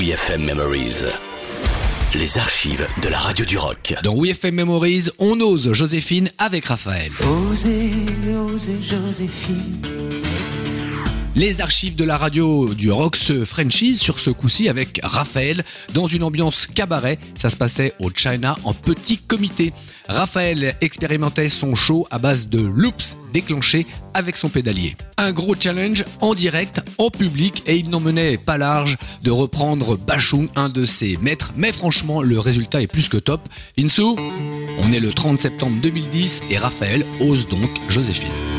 WeFM Memories. Les archives de la radio du rock. Dans WeFM Memories, on ose Joséphine avec Raphaël. Osez, osez Joséphine. Les archives de la radio du rock se franchise sur ce coup-ci avec Raphaël dans une ambiance cabaret. Ça se passait au China en petit comité. Raphaël expérimentait son show à base de loops déclenchés avec son pédalier. Un gros challenge en direct, en public et il n'en menait pas large de reprendre Bachung, un de ses maîtres. Mais franchement, le résultat est plus que top. Insu, on est le 30 septembre 2010 et Raphaël ose donc Joséphine.